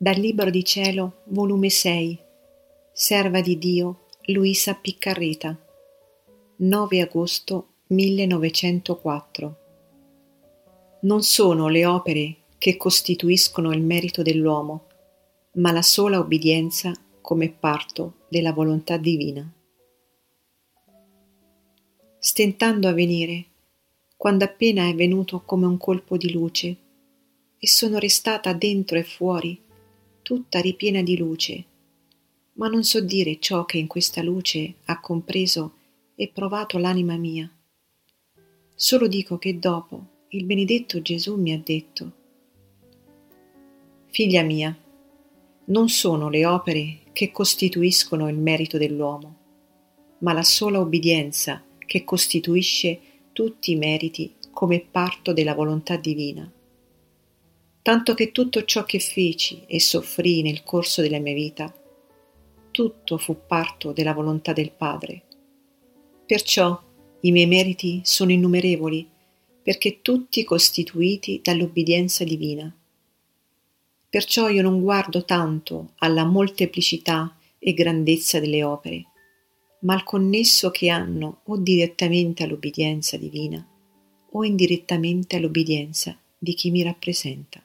Dal Libro di Cielo, volume 6, Serva di Dio, Luisa Piccarreta, 9 agosto 1904. Non sono le opere che costituiscono il merito dell'uomo, ma la sola obbedienza come parto della volontà divina. Stentando a venire, quando appena è venuto come un colpo di luce, e sono restata dentro e fuori, tutta ripiena di luce, ma non so dire ciò che in questa luce ha compreso e provato l'anima mia. Solo dico che dopo il benedetto Gesù mi ha detto, Figlia mia, non sono le opere che costituiscono il merito dell'uomo, ma la sola obbedienza che costituisce tutti i meriti come parto della volontà divina. Tanto che tutto ciò che feci e soffrii nel corso della mia vita, tutto fu parto della volontà del Padre. Perciò i miei meriti sono innumerevoli, perché tutti costituiti dall'obbedienza divina. Perciò io non guardo tanto alla molteplicità e grandezza delle opere, ma al connesso che hanno o direttamente all'obbedienza divina o indirettamente all'obbedienza di chi mi rappresenta.